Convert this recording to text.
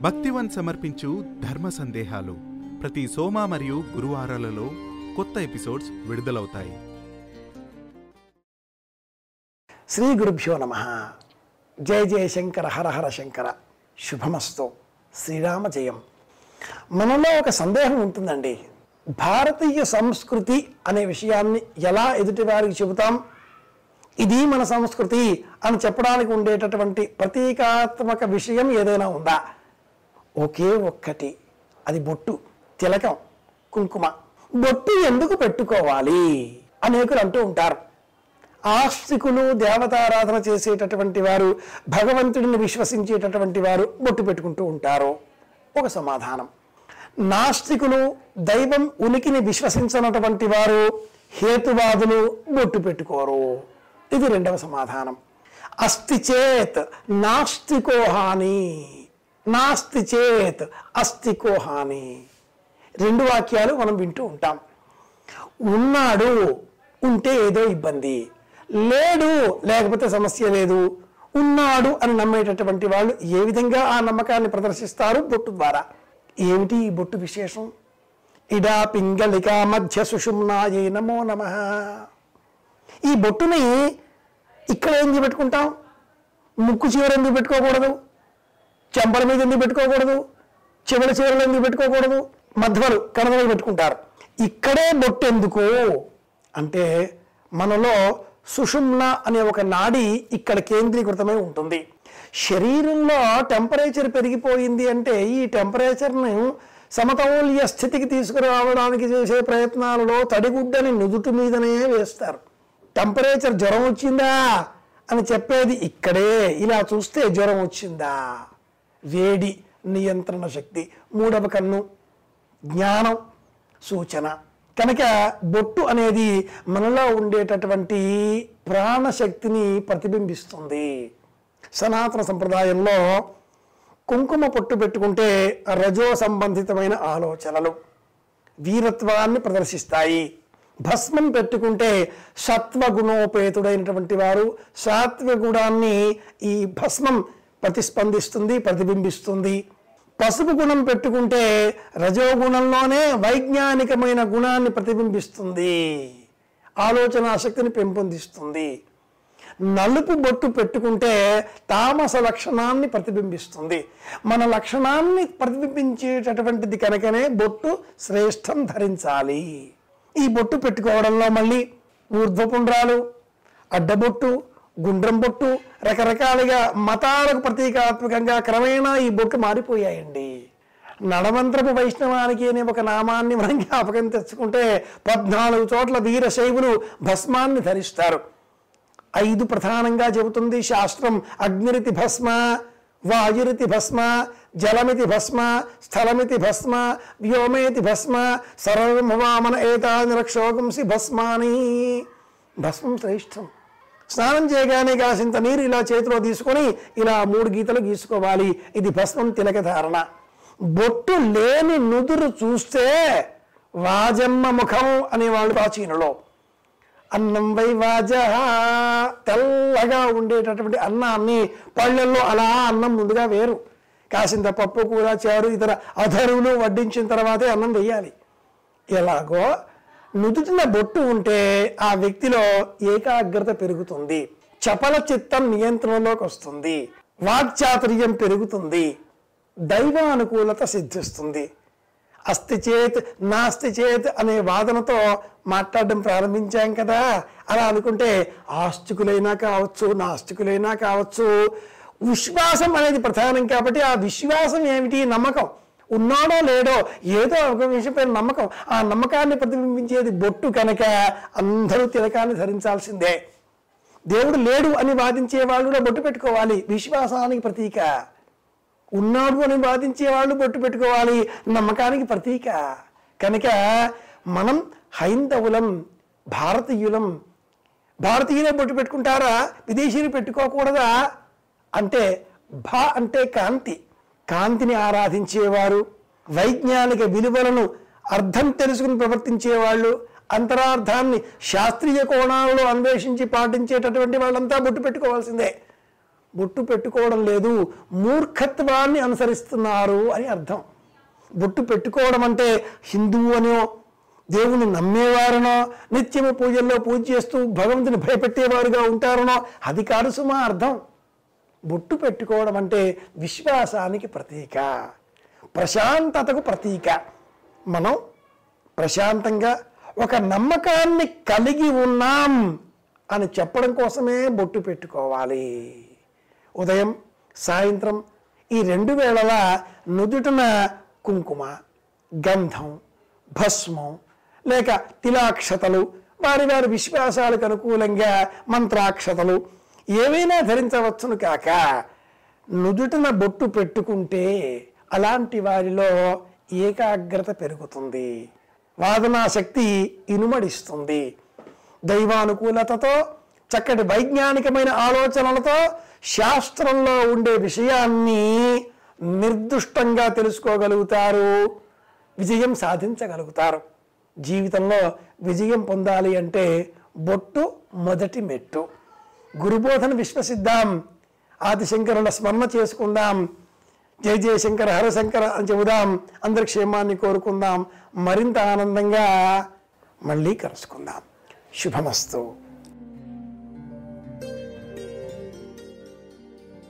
భక్తివన్ సమర్పించు ధర్మ సందేహాలు ప్రతి సోమ మరియు గురువారాలలో కొత్త ఎపిసోడ్స్ విడుదలవుతాయి. శ్రీ గురుభ్యో నమ. జయ జయ శంకర హర హర శంకర. శుభమస్తు. శ్రీరామ జయం. మనలో ఒక సందేహం ఉంటుందండి. భారతీయ సంస్కృతి అనే విషయాన్ని ఎలా ఎదుటి వారికి చెబుతాం? ఇది మన సంస్కృతి అని చెప్పడానికి ఉండేటటువంటి ప్రతీకాత్మక విషయం ఏదైనా ఉందా? ఒకే ఒక్కటి. అది బొట్టు తిలకం కుంకుమ. బొట్టు ఎందుకు పెట్టుకోవాలి? అనేకులు అంటూ ఉంటారు. ఆస్తికులు దేవతారాధన చేసేటటువంటి వారు భగవంతుడిని విశ్వసించేటటువంటి వారు బొట్టు పెట్టుకుంటూ ఉంటారు. ఒక సమాధానం. నాస్తికులు దైవం ఉనికిని విశ్వసించనటువంటి వారు హేతువాదులు బొట్టు పెట్టుకోరు. ఇది రెండవ సమాధానం. అస్తి చేత్ నాస్తికో హాని. నాస్తి చేత్ అస్తి కోహాని రెండు వాక్యాలు మనం వింటూ ఉంటాం. ఉన్నాడు ఉంటే ఏదో ఇబ్బంది. లేడు లేకపోతే సమస్య లేదు. ఉన్నాడు అని నమ్మేటటువంటి వాళ్ళు ఏ విధంగా ఆ నమ్మకాన్ని ప్రదర్శిస్తారు? బొట్టు ద్వారా. ఏమిటి ఈ బొట్టు విశేషం? ఇడా పింగళిక మధ్య సుషుమ్నాయే నమో నమ. ఈ బొట్టుని ఇక్కడ ఏం పెట్టుకుంటాం? ముక్కు చివర ఎందుకు పెట్టుకోకూడదు? చెంపల మీద ఎందుకు పెట్టుకోకూడదు? చివరి చివరిలో ఎందుకు పెట్టుకోకూడదు? మధ్యలో కణదలు పెట్టుకుంటారు. ఇక్కడే బొట్టెందుకు అంటే మనలో సుషుమ్న అనే ఒక నాడి ఇక్కడ కేంద్రీకృతమై ఉంటుంది. శరీరంలో టెంపరేచర్ పెరిగిపోయింది అంటే ఈ టెంపరేచర్ను సమతౌల్య స్థితికి తీసుకురావడానికి చేసే ప్రయత్నాలలో తడిగుడ్డని నుదుటి మీదనే వేస్తారు. టెంపరేచర్ జ్వరం వచ్చిందా? అని చెప్పేది ఇక్కడే. ఇలా చూస్తే జ్వరం వచ్చిందా? వేడి నియంత్రణ శక్తి మూడవ కన్ను జ్ఞానం సూచన. కనుక బొట్టు అనేది మనలో ఉండేటటువంటి ప్రాణశక్తిని ప్రతిబింబిస్తుంది. సనాతన సంప్రదాయంలో కుంకుమ పొట్టు పెట్టుకుంటే రజో సంబంధితమైన ఆలోచనలు వీరత్వాన్ని ప్రదర్శిస్తాయి. భస్మం పెట్టుకుంటే సత్వగుణోపేతుడైనటువంటి వారు సాత్విక గుణాన్ని ఈ భస్మం ప్రతిస్పందిస్తుంది ప్రతిబింబిస్తుంది. పసుపు గుణం పెట్టుకుంటే రజోగుణంలోనే వైజ్ఞానికమైన గుణాన్ని ప్రతిబింబిస్తుంది. ఆలోచన శక్తిని పెంపొందిస్తుంది. నలుపు బొట్టు పెట్టుకుంటే తామస లక్షణాన్ని ప్రతిబింబిస్తుంది. మన లక్షణాన్ని ప్రతిబింబించేటటువంటిది కనుకనే బొట్టు శ్రేష్టం ధరించాలి. ఈ బొట్టు పెట్టుకోవడంలో మళ్ళీ ఊర్ధ్వపుండ్రాలు అడ్డబొట్టు గుండ్రం బొట్టు రకరకాలుగా మతాలకు ప్రతీకాత్మకంగా క్రమేణా ఈ బొట్టు మారిపోయాయండి. నడమంత్రపు వైష్ణవానికి అనే ఒక నామాన్ని మనం జ్ఞాపకం తెచ్చుకుంటే పద్నాలుగు చోట్ల వీరశైవులు భస్మాన్ని ధరిస్తారు. ఐదు ప్రధానంగా చెబుతుంది శాస్త్రం. అగ్నిరితి భస్మ వాయురితి భస్మ జలమితి భస్మ స్థలమితి భస్మ వ్యోమేతి భస్మ సర్వమవామన ఏతాని రక్షోగంసి భస్మాని. భస్మం శ్రేష్టం. స్నానం చేయగానే కాసింత నీరు ఇలా చేతిలో తీసుకొని ఇలా మూడు గీతలు గీసుకోవాలి. ఇది భస్మం తిలక ధారణ. బొట్టు లేని నుదురు చూస్తే వాజమ్మ ముఖం అనేవాళ్ళు ప్రాచీనులో. అన్నం వై వాజ తెల్లగా ఉండేటటువంటి అన్నాన్ని పళ్ళల్లో అలా అన్నం ముందుగా వేరు. కాసింత పప్పు కూర చారు ఇతర అధరువులు వడ్డించిన తర్వాతే అన్నం వేయాలి. ఎలాగో నుదుటిన బొట్టు ఉంటే ఆ వ్యక్తిలో ఏకాగ్రత పెరుగుతుంది. చపల చిత్తం నియంత్రణలోకి వస్తుంది. వాక్చాతుర్యం పెరుగుతుంది. దైవానుకూలత సిద్ధిస్తుంది. అస్థి చేత్ నాస్తి చేత్ అనే వాదనతో మాట్లాడడం ప్రారంభించాం కదా. అలా అనుకుంటే ఆస్తికులైనా కావచ్చు నాస్తికులైనా కావచ్చు విశ్వాసం అనేది ప్రధానం కాబట్టి ఆ విశ్వాసం ఏమిటి? నమ్మకం. ఉన్నాడో లేడో ఏదో ఒక విషయమైన నమ్మకం. ఆ నమ్మకాన్ని ప్రతిబింబించేది బొట్టు కనుక అందరూ తిలకాన్ని ధరించాల్సిందే. దేవుడు లేడు అని వాదించే వాళ్ళు కూడా బొట్టు పెట్టుకోవాలి. విశ్వాసానికి ప్రతీక. ఉన్నాడు అని వాదించే వాళ్ళు బొట్టు పెట్టుకోవాలి. నమ్మకానికి ప్రతీక. కనుక మనం హైందవులం భారతీయులం భారతీయులే బొట్టు పెట్టుకుంటారా? విదేశీయులు పెట్టుకోకూడదా? అంటే భా అంటే కాంతి. కాంతిని ఆరాధించేవారు వైజ్ఞానిక విలువలను అర్థం తెలుసుకుని ప్రవర్తించేవాళ్ళు అంతరార్థాన్ని శాస్త్రీయ కోణాలలో అన్వేషించి పాటించేటటువంటి వాళ్ళంతా బొట్టు పెట్టుకోవాల్సిందే. బొట్టు పెట్టుకోవడం లేదు మూర్ఖత్వాన్ని అనుసరిస్తున్నారు అని అర్థం. బొట్టు పెట్టుకోవడం అంటే హిందువు అనో దేవుని నమ్మేవారనో నిత్యము పూజల్లో పూజ చేస్తూ భగవంతుని భయపెట్టేవారుగా ఉంటారనో అది కాదు సుమా అర్థం. బొట్టు పెట్టుకోవడం అంటే విశ్వాసానికి ప్రతీక. ప్రశాంతతకు ప్రతీక. మనం ప్రశాంతంగా ఒక నమ్మకాన్ని కలిగి ఉన్నాం అని చెప్పడం కోసమే బొట్టు పెట్టుకోవాలి. ఉదయం సాయంత్రం ఈ రెండు వేళల నుదుటిన కుంకుమ గంధం భస్మం లేక తిలాక్షతలు వారి వారి విశ్వాసాలకు అనుకూలంగా మంత్రాక్షతలు ఏవైనా ధరించవచ్చును కాక నుదుటిన బొట్టు పెట్టుకుంటే అలాంటి వారిలో ఏకాగ్రత పెరుగుతుంది. వాదనా శక్తి ఇనుమడిస్తుంది. దైవానుకూలతతో చక్కటి వైజ్ఞానికమైన ఆలోచనలతో శాస్త్రంలో ఉండే విషయాన్ని నిర్దుష్టంగా తెలుసుకోగలుగుతారు. విజయం సాధించగలుగుతారు. జీవితంలో విజయం పొందాలి అంటే బొట్టు మొదటి మెట్టు. గురుబోధన విశ్వసిద్దాం. ఆదిశంకరుల స్మరణ చేసుకుందాం. జయ జయశంకర హరశంకర అని చెబుదాం. అందరి క్షేమాన్ని కోరుకుందాం. మరింత ఆనందంగా మళ్ళీ కలుసుకుందాం. శుభమస్తు.